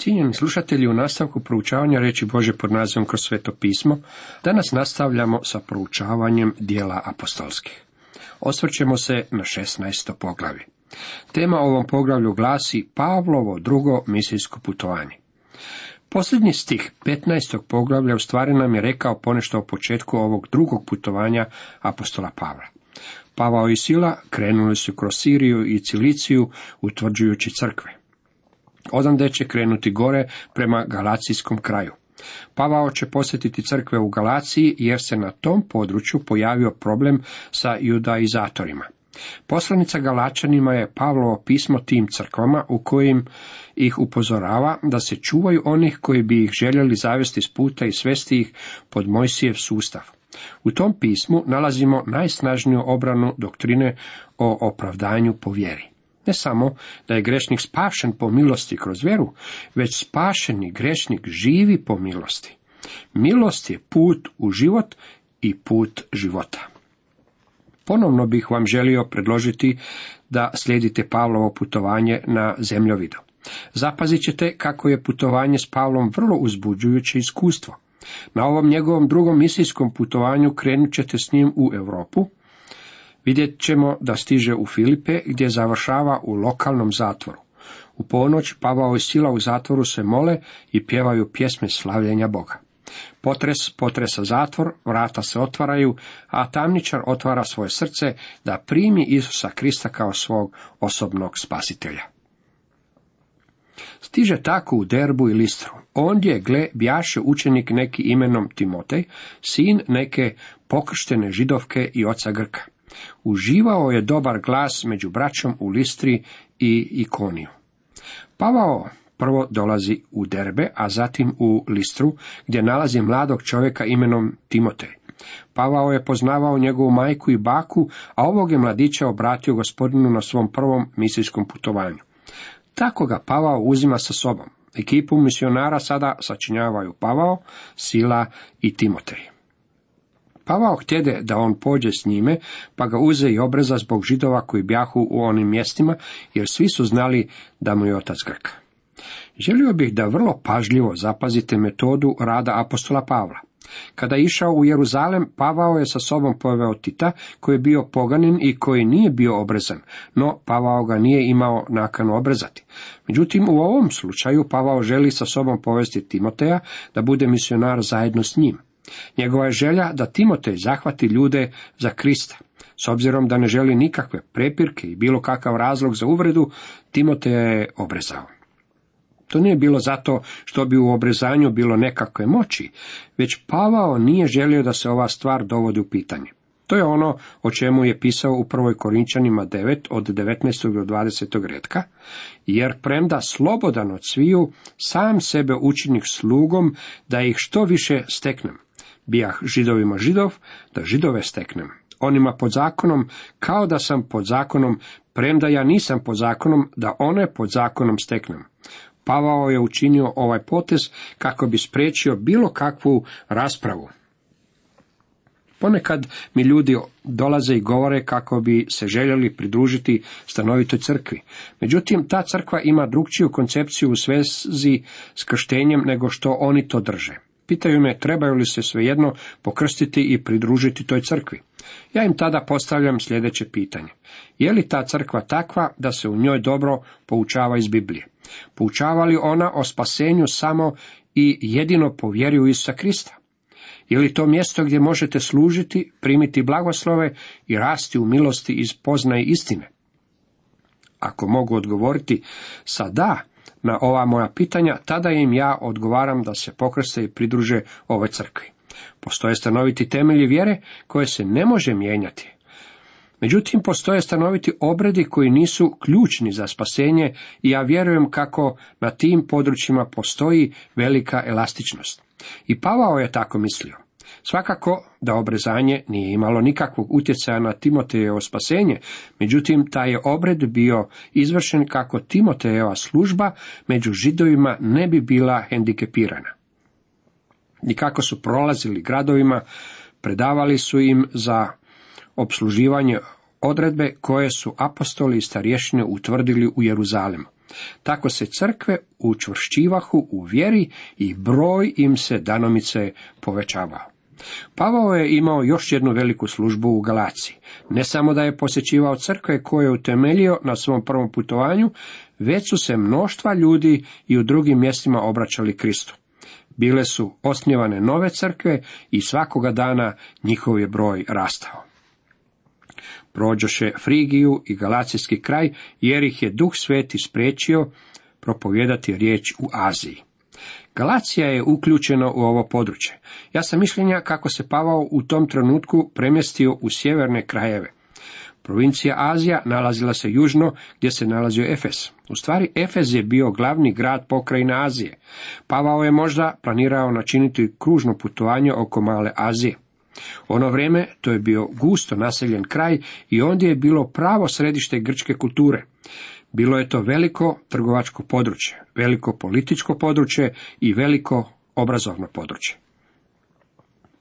Cijenjeni slušatelji, u nastavku proučavanja reći Bože pod nazivom kroz sveto pismo, danas nastavljamo sa proučavanjem dijela apostolskih. Osvrćemo se na 16. poglavlje. Tema ovom poglavlju glasi Pavlovo drugo misijsko putovanje. Posljednji stih 15. poglavlja u stvari nam je rekao ponešto o početku ovog drugog putovanja apostola Pavla. Pavao i Sila krenuli su kroz Siriju i Ciliciju utvrđujući crkve. Odande će krenuti gore prema Galacijskom kraju. Pavao će posjetiti crkve u Galaciji jer se na tom području pojavio problem sa judaizatorima. Poslanica Galačanima je Pavlovo pismo tim crkvama u kojim ih upozorava da se čuvaju onih koji bi ih željeli zavesti s puta i svesti ih pod Mojsijev sustav. U tom pismu nalazimo najsnažniju obranu doktrine o opravdanju po vjeri. Ne samo da je grešnik spašen po milosti kroz vjeru, već spašeni grešnik živi po milosti. Milost je put u život i put života. Ponovno bih vam želio predložiti da slijedite Pavlovo putovanje na zemljovidu. Zapazit ćete kako je putovanje s Pavlom vrlo uzbuđujuće iskustvo. Na ovom njegovom drugom misijskom putovanju krenut ćete s njim u Europu, Vidjet ćemo da stiže u Filipe gdje završava u lokalnom zatvoru. U ponoć Pavao i Sila u zatvoru se mole i pjevaju pjesme slavljenja Boga. Potres potresa zatvor, vrata se otvaraju, a tamničar otvara svoje srce da primi Isusa Krista kao svog osobnog spasitelja. Stiže tako u Derbu i Listru. Ondje, gle, bjaše učenik neki imenom Timotej, sin neke pokrštene židovke i oca Grka. Uživao je dobar glas među braćom u Listri i Ikoniju. Pavao prvo dolazi u Derbe, a zatim u Listru, gdje nalazi mladog čovjeka imenom Timotej. Pavao je poznavao njegovu majku i baku, a ovog je mladića obratio gospodinu na svom prvom misijskom putovanju. Tako ga Pavao uzima sa sobom. Ekipu misionara sada sačinjavaju Pavao, Sila i Timotej. Pavao htjede da on pođe s njime, pa ga uze i obreza zbog židova koji bjahu u onim mjestima, jer svi su znali da mu je otac Grka. Želio bih da vrlo pažljivo zapazite metodu rada apostola Pavla. Kada je išao u Jeruzalem, Pavao je sa sobom poveo Tita, koji je bio poganin i koji nije bio obrezan, no Pavao ga nije imao nakanu obrezati. Međutim, u ovom slučaju Pavao želi sa sobom povesti Timoteja da bude misionar zajedno s njim. Njegova je želja da Timotej zahvati ljude za Krista. S obzirom da ne želi nikakve prepirke i bilo kakav razlog za uvredu, Timoteja je obrezao. To nije bilo zato što bi u obrezanju bilo nekakve moći, već Pavao nije želio da se ova stvar dovodi u pitanje. To je ono o čemu je pisao u prvoj Korinčanima 9 od 19. do 20. redka, jer premda slobodan od sviju, sam sebe učinih slugom da ih što više steknem bijah židovima židov, da židove steknem. Onima pod zakonom, kao da sam pod zakonom, premda ja nisam pod zakonom, da one pod zakonom steknem. Pavao je učinio ovaj potez kako bi spriječio bilo kakvu raspravu. Ponekad mi ljudi dolaze i govore kako bi se željeli pridružiti stanovitoj crkvi. Međutim, ta crkva ima drugčiju koncepciju u svezi s krštenjem nego što oni to drže. Pitaju me trebaju li se svejedno pokrstiti i pridružiti toj crkvi. Ja im tada postavljam sljedeće pitanje. Je li ta crkva takva da se u njoj dobro poučava iz Biblije? Poučava li ona o spasenju samo i jedino po vjeri u Isusa Krista? Je li to mjesto gdje možete služiti, primiti blagoslove i rasti u milosti iz poznaje istine? Ako mogu odgovoriti sa da, na ova moja pitanja, tada im ja odgovaram da se pokrste i pridruže ovoj crkvi. Postoje stanoviti temelji vjere koje se ne može mijenjati. Međutim, postoje stanoviti obredi koji nisu ključni za spasenje i ja vjerujem kako na tim područjima postoji velika elastičnost. I Pavao je tako mislio. Svakako da obrezanje nije imalo nikakvog utjecaja na Timotejevo spasenje, međutim taj je obred bio izvršen kako Timotejeva služba među židovima ne bi bila hendikepirana. I kako su prolazili gradovima, predavali su im za obsluživanje odredbe koje su apostoli i starješine utvrdili u Jeruzalemu. Tako se crkve učvršćivahu u vjeri i broj im se danomice povećavao. Pavao je imao još jednu veliku službu u Galaciji. Ne samo da je posjećivao crkve koje je utemeljio na svom prvom putovanju, već su se mnoštva ljudi i u drugim mjestima obraćali Kristu. Bile su osnivane nove crkve i svakoga dana njihov je broj rastao. Prođoše Frigiju i Galacijski kraj, jer ih je Duh Sveti spriječio propovijedati riječ u Aziji. Galacija je uključena u ovo područje. Ja sam mišljenja kako se Pavao u tom trenutku premjestio u sjeverne krajeve. Provincija Azija nalazila se južno gdje se nalazio Efes. U stvari Efes je bio glavni grad pokrajine Azije. Pavao je možda planirao načiniti kružno putovanje oko male Azije. Ono vrijeme to je bio gusto naseljen kraj i ondje je bilo pravo središte grčke kulture. Bilo je to veliko trgovačko područje, veliko političko područje i veliko obrazovno područje.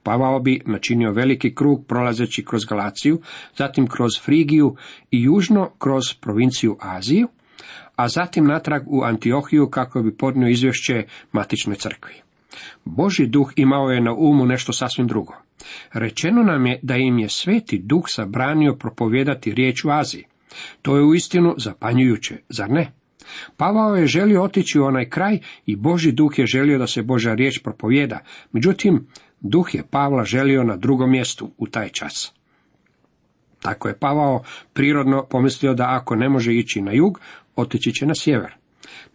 Pavao bi načinio veliki krug prolazeći kroz Galaciju, zatim kroz Frigiju i južno kroz provinciju Aziju, a zatim natrag u Antiohiju kako bi podnio izvješće matičnoj crkvi. Boži duh imao je na umu nešto sasvim drugo. Rečeno nam je da im je sveti duh zabranio propovijedati riječ u Aziji. To je uistinu zapanjujuće, zar ne? Pavao je želio otići u onaj kraj i Boži duh je želio da se Boža riječ propovjeda. Međutim, duh je Pavla želio na drugom mjestu u taj čas. Tako je Pavao prirodno pomislio da ako ne može ići na jug, otići će na sjever.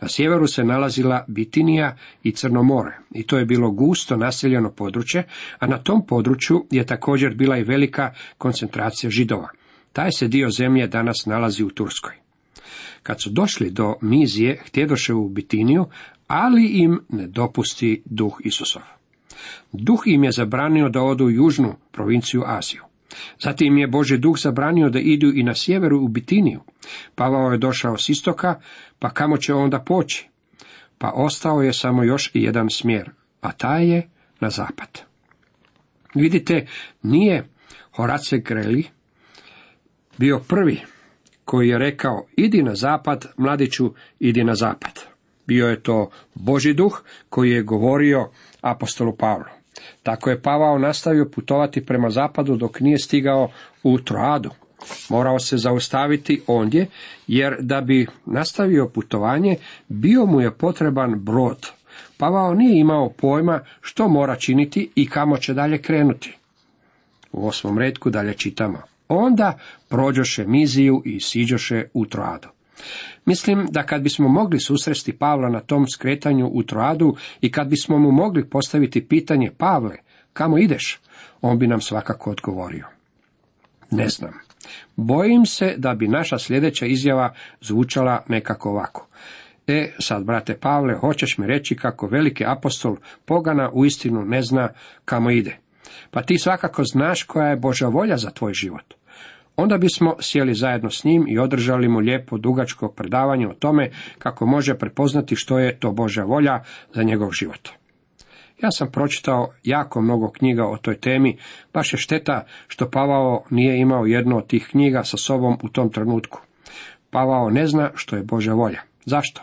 Na sjeveru se nalazila Bitinija i Crno more, i to je bilo gusto naseljeno područje, a na tom području je također bila i velika koncentracija židova. Taj se dio zemlje danas nalazi u Turskoj. Kad su došli do Mizije, htjedoše u Bitiniju, ali im ne dopusti duh Isusov. Duh im je zabranio da odu u južnu provinciju Aziju. Zatim je Boži duh zabranio da idu i na sjeveru u Bitiniju. Pavao je došao s istoka, pa kamo će onda poći? Pa ostao je samo još jedan smjer, a taj je na zapad. Vidite, nije Horace Greli bio prvi koji je rekao idi na zapad, mladiću, idi na zapad. Bio je to Boži duh koji je govorio apostolu Pavlu. Tako je Pavao nastavio putovati prema zapadu dok nije stigao u Troadu. Morao se zaustaviti ondje, jer da bi nastavio putovanje, bio mu je potreban brod. Pavao nije imao pojma što mora činiti i kamo će dalje krenuti. U osmom redku dalje čitamo. Onda prođoše Miziju i siđoše u Troadu. Mislim da kad bismo mogli susresti Pavla na tom skretanju u Troadu i kad bismo mu mogli postaviti pitanje Pavle, kamo ideš, on bi nam svakako odgovorio. Ne znam. Bojim se da bi naša sljedeća izjava zvučala nekako ovako. E, sad, brate Pavle, hoćeš mi reći kako veliki apostol pogana uistinu ne zna kamo ide. Pa ti svakako znaš koja je Boža volja za tvoj život. Onda bismo sjeli zajedno s njim i održali mu lijepo dugačko predavanje o tome kako može prepoznati što je to Božja volja za njegov život. Ja sam pročitao jako mnogo knjiga o toj temi, baš je šteta što Pavao nije imao jednu od tih knjiga sa sobom u tom trenutku. Pavao ne zna što je Božja volja. Zašto?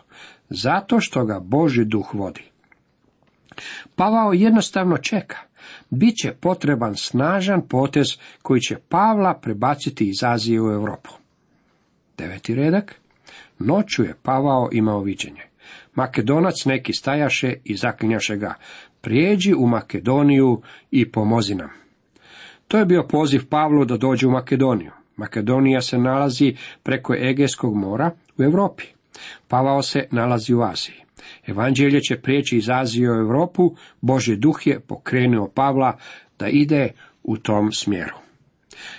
Zato što ga Boži duh vodi. Pavao jednostavno čeka. Biće potreban snažan potez koji će Pavla prebaciti iz Azije u Europu. Deveti redak. Noću je Pavao imao viđenje. Makedonac neki stajaše i zaklinjaše ga. Prijeđi u Makedoniju i pomozi nam. To je bio poziv Pavlu da dođe u Makedoniju. Makedonija se nalazi preko Egejskog mora u Europi. Pavao se nalazi u Aziji. Evanđelje će prijeći iz Azije u Europu, Boži duh je pokrenuo Pavla da ide u tom smjeru.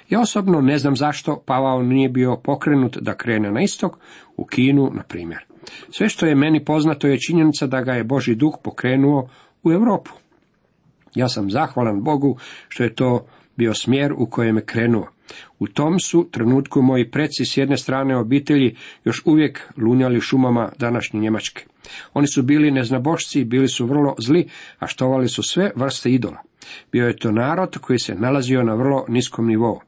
Ja osobno ne znam zašto Pavao nije bio pokrenut da krene na istok, u Kinu, na primjer. Sve što je meni poznato je činjenica da ga je Boži duh pokrenuo u Europu. Ja sam zahvalan Bogu što je to bio smjer u kojem je krenuo. U tom su trenutku moji preci s jedne strane obitelji još uvijek lunjali šumama današnje Njemačke. Oni su bili neznabošci i bili su vrlo zli, a štovali su sve vrste idola. Bio je to narod koji se nalazio na vrlo niskom nivou.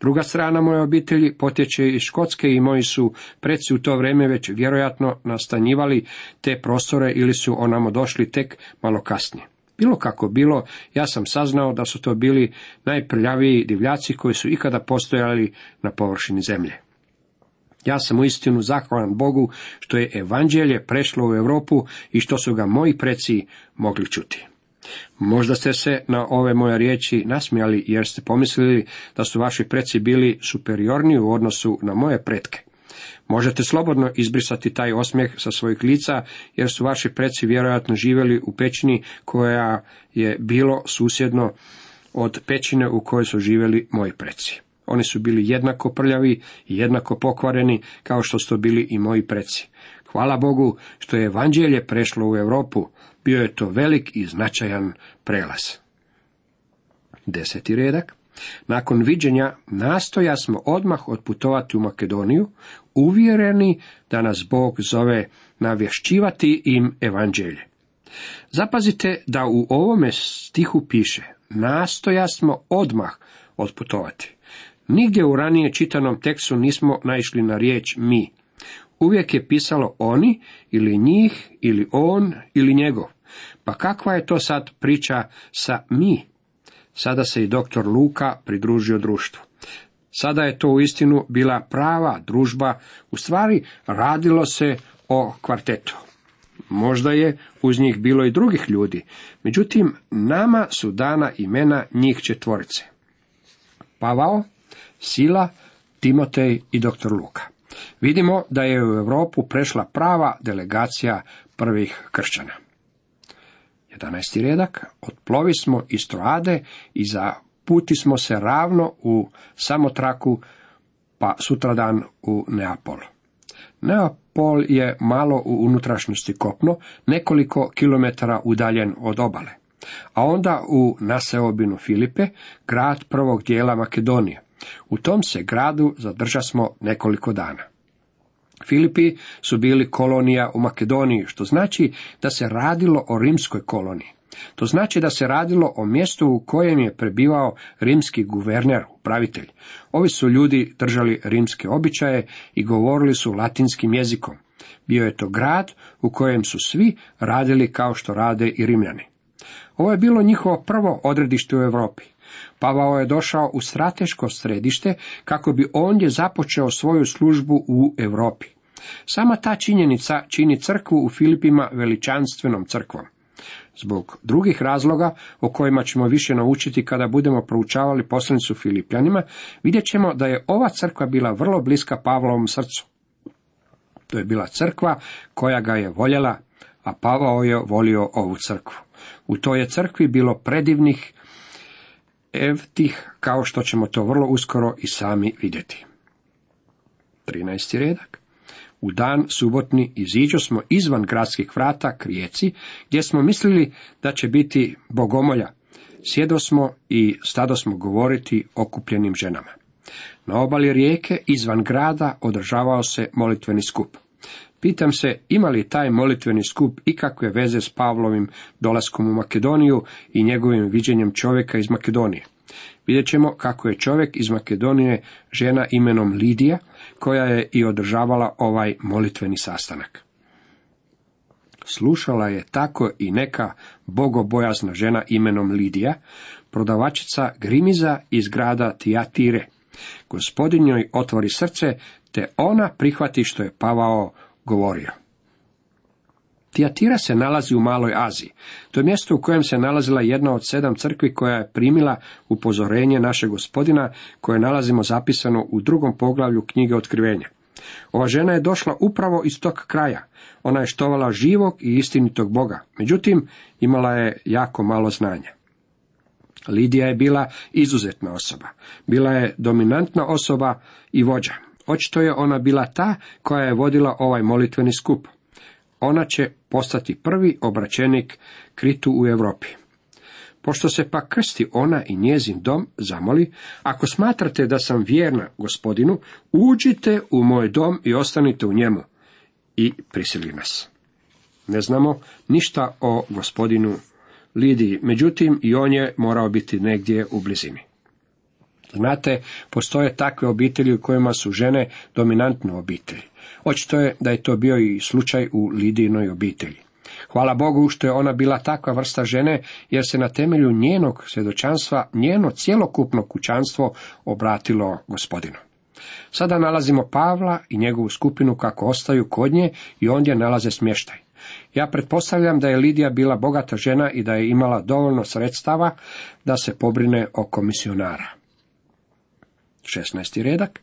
Druga strana moje obitelji potječe iz Škotske i moji su preci u to vrijeme već vjerojatno nastanjivali te prostore ili su onamo došli tek malo kasnije. Bilo kako bilo, ja sam saznao da su to bili najprljaviji divljaci koji su ikada postojali na površini zemlje. Ja sam uistinu zahvalan Bogu što je evanđelje prešlo u Europu i što su ga moji preci mogli čuti. Možda ste se na ove moje riječi nasmijali jer ste pomislili da su vaši preci bili superiorni u odnosu na moje pretke. Možete slobodno izbrisati taj osmijeh sa svojih lica, jer su vaši preci vjerojatno živjeli u pećini koja je bilo susjedno od pećine u kojoj su živjeli moji preci. Oni su bili jednako prljavi i jednako pokvareni kao što su bili i moji preci. Hvala Bogu što je evanđelje prešlo u Europu, bio je to velik i značajan prelaz. Deseti redak. Nakon viđenja nastoja smo odmah otputovati u Makedoniju, uvjereni da nas Bog zove navješćivati im evanđelje. Zapazite da u ovome stihu piše, nastoja smo odmah otputovati. Nigdje u ranije čitanom tekstu nismo naišli na riječ mi. Uvijek je pisalo oni, ili njih, ili on, ili njegov. Pa kakva je to sad priča sa mi? Sada se i doktor Luka pridružio društvu. Sada je to uistinu bila prava družba, u stvari radilo se o kvartetu. Možda je uz njih bilo i drugih ljudi, međutim nama su dana imena njih četvorice. Pavao, Sila, Timotej i doktor Luka. Vidimo da je u Europu prešla prava delegacija prvih kršćana. 11. redak, otplovi smo iz Troade i zaputi smo se ravno u Samotraku, pa sutradan u Neapol. Neapol je malo u unutrašnjosti kopno, nekoliko kilometara udaljen od obale, a onda u Naseobinu Filipe, grad prvog dijela Makedonije. U tom se gradu zadrža smo nekoliko dana. Filipi su bili kolonija u Makedoniji, što znači da se radilo o rimskoj koloniji. To znači da se radilo o mjestu u kojem je prebivao rimski guverner, upravitelj. Ovi su ljudi držali rimske običaje i govorili su latinskim jezikom. Bio je to grad u kojem su svi radili kao što rade i rimljani. Ovo je bilo njihovo prvo odredište u Europi. Pavao je došao u strateško središte kako bi ondje započeo svoju službu u Europi. Sama ta činjenica čini crkvu u Filipima veličanstvenom crkvom. Zbog drugih razloga, o kojima ćemo više naučiti kada budemo proučavali poslanicu Filipljanima, vidjet ćemo da je ova crkva bila vrlo bliska Pavlovom srcu. To je bila crkva koja ga je voljela, a Pavao je volio ovu crkvu. U toj je crkvi bilo predivnih evtih, kao što ćemo to vrlo uskoro i sami vidjeti. 13. redak. U dan subotni iziđo smo izvan gradskih vrata k rijeci, gdje smo mislili da će biti bogomolja. Sjedo smo i stado smo govoriti okupljenim ženama. Na obali rijeke, izvan grada, održavao se molitveni skup. Pitam se, ima li taj molitveni skup ikakve veze s Pavlovim dolaskom u Makedoniju i njegovim viđenjem čovjeka iz Makedonije? Vidjet ćemo kako je čovjek iz Makedonije žena imenom Lidija, koja je i održavala ovaj molitveni sastanak. Slušala je tako i neka bogobojazna žena imenom Lidija, prodavačica grimiza iz grada Tijatire. Gospodin joj otvori srce, te ona prihvati što je Pavao govorio. Tijatira se nalazi u Maloj Aziji. To je mjesto u kojem se nalazila jedna od sedam crkvi koja je primila upozorenje našeg gospodina koje nalazimo zapisano u drugom poglavlju knjige otkrivenja. Ova žena je došla upravo iz tog kraja. Ona je štovala živog i istinitog Boga. Međutim, imala je jako malo znanja. Lidija je bila izuzetna osoba. Bila je dominantna osoba i vođa. Očito je ona bila ta koja je vodila ovaj molitveni skup ona će postati prvi obraćenik Kritu u Europi. Pošto se pa krsti ona i njezin dom, zamoli, ako smatrate da sam vjerna gospodinu, uđite u moj dom i ostanite u njemu. I prisili nas. Ne znamo ništa o gospodinu Lidiji, međutim i on je morao biti negdje u blizini. Znate, postoje takve obitelji u kojima su žene dominantne obitelji. Očito je da je to bio i slučaj u Lidijinoj obitelji. Hvala Bogu što je ona bila takva vrsta žene, jer se na temelju njenog svjedočanstva njeno cjelokupno kućanstvo obratilo gospodinu. Sada nalazimo Pavla i njegovu skupinu kako ostaju kod nje i ondje nalaze smještaj. Ja pretpostavljam da je Lidija bila bogata žena i da je imala dovoljno sredstava da se pobrine oko misionara. 16. redak.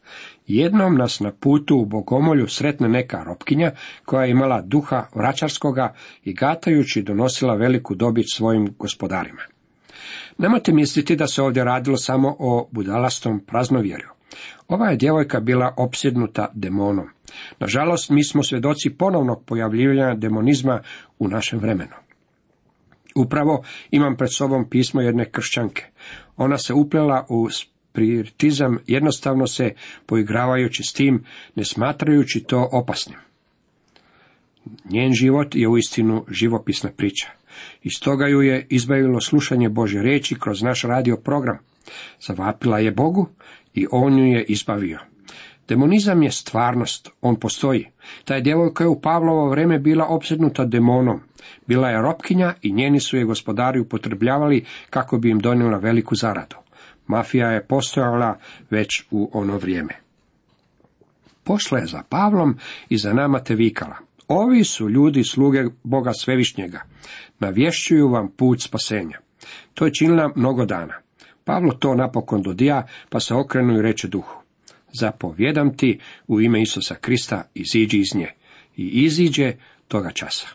Jednom nas na putu u Bogomolju sretne neka ropkinja koja je imala duha vraćarskoga i gatajući donosila veliku dobit svojim gospodarima. Nemojte misliti da se ovdje radilo samo o budalastom praznovjerju. Ova je djevojka bila opsjednuta demonom. Nažalost, mi smo svjedoci ponovnog pojavljivanja demonizma u našem vremenu. Upravo imam pred sobom pismo jedne kršćanke. Ona se uplela u spiritizam jednostavno se poigravajući s tim, ne smatrajući to opasnim. Njen život je uistinu živopisna priča. I stoga ju je izbavilo slušanje Bože reći kroz naš radio program. Zavapila je Bogu i on ju je izbavio. Demonizam je stvarnost, on postoji. Ta je djevojka je u Pavlovo vrijeme bila opsednuta demonom. Bila je ropkinja i njeni su je gospodari upotrebljavali kako bi im donijela veliku zaradu. Mafija je postojala već u ono vrijeme. Pošla je za Pavlom i za nama te vikala. Ovi su ljudi sluge Boga Svevišnjega. Navješćuju vam put spasenja. To je činila mnogo dana. Pavlo to napokon dodija, pa se okrenu i reče duhu. Zapovjedam ti u ime Isusa Krista, iziđi iz nje. I iziđe toga časa.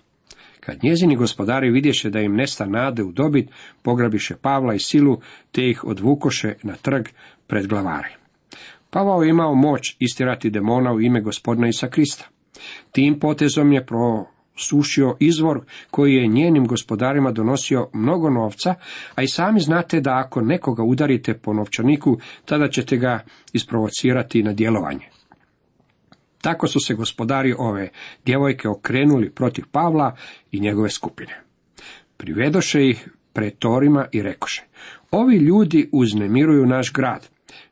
Kad njezini gospodari vidješe da im nesta nade u dobit, pograbiše Pavla i silu, te ih odvukoše na trg pred glavari. Pavao je imao moć istirati demona u ime gospodina Isa Krista. Tim potezom je prosušio izvor koji je njenim gospodarima donosio mnogo novca, a i sami znate da ako nekoga udarite po novčaniku, tada ćete ga isprovocirati na djelovanje. Tako su se gospodari ove djevojke okrenuli protiv Pavla i njegove skupine. Privedoše ih pretorima i rekoše, ovi ljudi uznemiruju naš grad.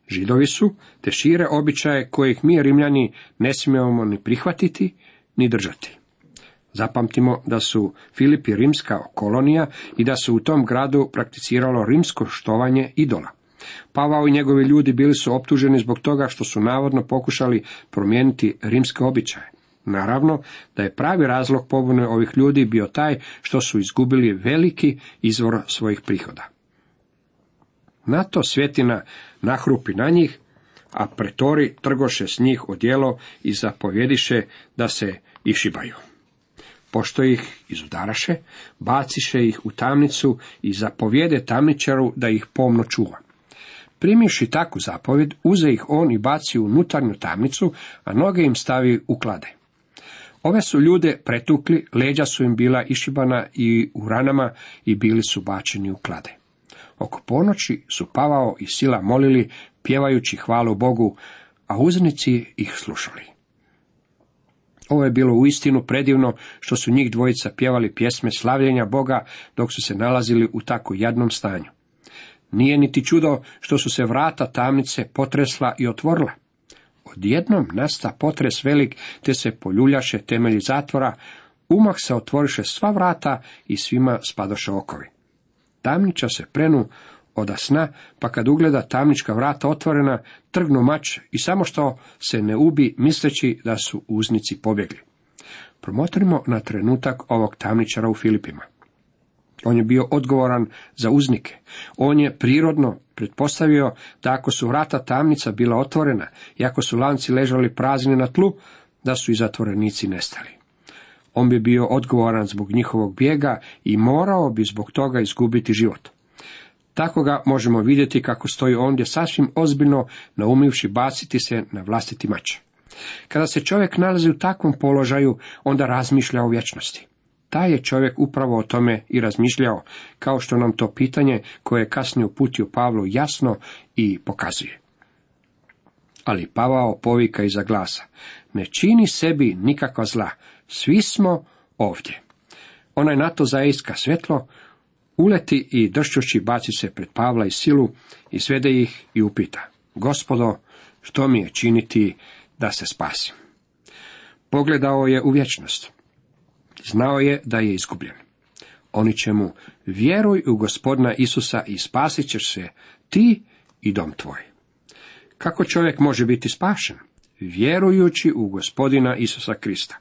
Židovi su, te šire običaje kojih mi rimljani ne smijemo ni prihvatiti, ni držati. Zapamtimo da su Filipi rimska kolonija i da se u tom gradu prakticiralo rimsko štovanje idola. Pavao i njegovi ljudi bili su optuženi zbog toga što su navodno pokušali promijeniti rimske običaje. Naravno da je pravi razlog pobune ovih ljudi bio taj što su izgubili veliki izvor svojih prihoda. Na to svjetina nahrupi na njih, a pretori trgoše s njih odjelo i zapovjediše da se išibaju. Pošto ih izudaraše, baciše ih u tamnicu i zapovjede tamničaru da ih pomno čuva. Primivši takvu zapovjed, uze ih on i baci u unutarnju tamnicu, a noge im stavi u klade. Ove su ljude pretukli, leđa su im bila išibana i u ranama i bili su bačeni u klade. Oko ponoći su Pavao i Sila molili, pjevajući hvalu Bogu, a uznici ih slušali. Ovo je bilo uistinu predivno što su njih dvojica pjevali pjesme slavljenja Boga dok su se nalazili u tako jadnom stanju. Nije niti čudo što su se vrata tamnice potresla i otvorila. Odjednom nasta potres velik, te se poljuljaše temelji zatvora, umah se otvoriše sva vrata i svima spadoše okovi. Tamniča se prenu oda sna, pa kad ugleda tamnička vrata otvorena, trgnu mač i samo što se ne ubi, misleći da su uznici pobjegli. Promotrimo na trenutak ovog tamničara u Filipima. On je bio odgovoran za uznike. On je prirodno pretpostavio da ako su vrata tamnica bila otvorena i ako su lanci ležali prazni na tlu, da su i zatvorenici nestali. On bi bio odgovoran zbog njihovog bijega i morao bi zbog toga izgubiti život. Tako ga možemo vidjeti kako stoji ondje sasvim ozbiljno naumivši baciti se na vlastiti mač. Kada se čovjek nalazi u takvom položaju, onda razmišlja o vječnosti. Taj je čovjek upravo o tome i razmišljao, kao što nam to pitanje koje je kasnije uputio Pavlu jasno i pokazuje. Ali Pavao povika iza glasa, ne čini sebi nikakva zla, svi smo ovdje. Onaj na to zaiska svjetlo, uleti i dršćući baci se pred Pavla i silu i svede ih i upita, gospodo, što mi je činiti da se spasim? Pogledao je u vječnost. Znao je da je izgubljen. Oni će mu, vjeruj u gospodina Isusa i spasit ćeš se ti i dom tvoj. Kako čovjek može biti spašen? Vjerujući u gospodina Isusa Krista.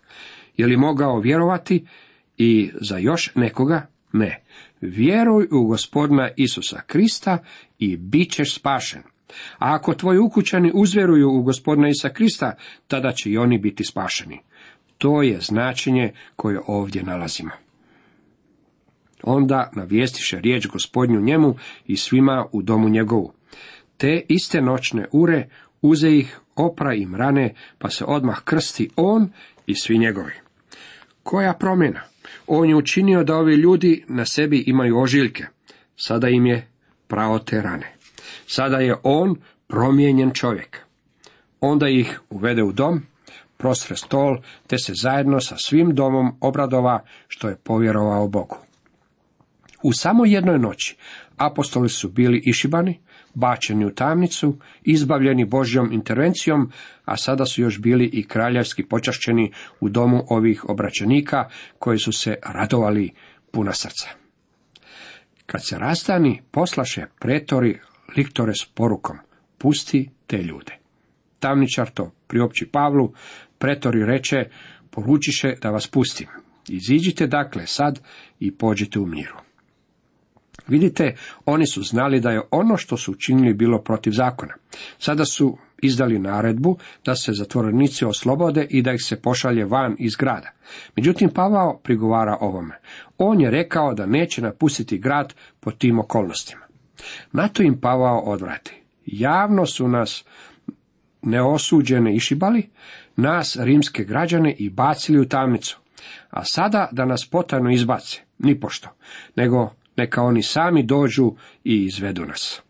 Je li mogao vjerovati i za još nekoga? Ne. Vjeruj u gospodina Isusa Krista i bit ćeš spašen. A ako tvoji ukućani uzvjeruju u gospodina Isusa Krista, tada će i oni biti spašeni. To je značenje koje ovdje nalazimo. Onda navijestiše riječ gospodnju njemu i svima u domu njegovu. Te iste noćne ure uze ih opra im rane, pa se odmah krsti on i svi njegovi. Koja promjena? On je učinio da ovi ljudi na sebi imaju ožiljke. Sada im je pravo te rane. Sada je on promijenjen čovjek. Onda ih uvede u dom, prostre stol, te se zajedno sa svim domom obradova što je povjerovao Bogu. U samo jednoj noći apostoli su bili išibani, bačeni u tamnicu, izbavljeni Božjom intervencijom, a sada su još bili i kraljevski počašćeni u domu ovih obraćenika koji su se radovali puna srca. Kad se rastani, poslaše pretori liktore s porukom, pusti te ljude. Tamničar to priopći Pavlu, pretori reče, poručiše da vas pustim. Iziđite dakle sad i pođite u miru. Vidite, oni su znali da je ono što su učinili bilo protiv zakona. Sada su izdali naredbu da se zatvorenici oslobode i da ih se pošalje van iz grada. Međutim, Pavao prigovara ovome. On je rekao da neće napustiti grad po tim okolnostima. Na to im Pavao odvrati. Javno su nas neosuđene išibali, nas rimske građane i bacili u tamnicu. A sada da nas potajno izbace, nipošto, nego neka oni sami dođu i izvedu nas.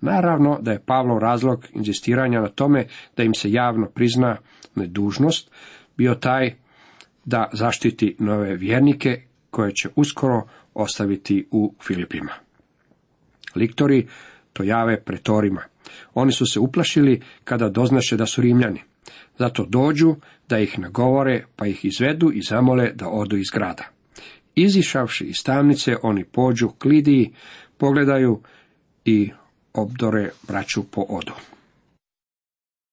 Naravno da je Pavlov razlog inzistiranja na tome da im se javno prizna nedužnost bio taj da zaštiti nove vjernike koje će uskoro ostaviti u Filipima. Liktori to jave pretorima. Oni su se uplašili kada doznaše da su Rimljani. Zato dođu da ih nagovore, pa ih izvedu i zamole da odu iz grada. Izišavši iz tamnice, oni pođu k Lidiji, pogledaju i obdore braću po odu.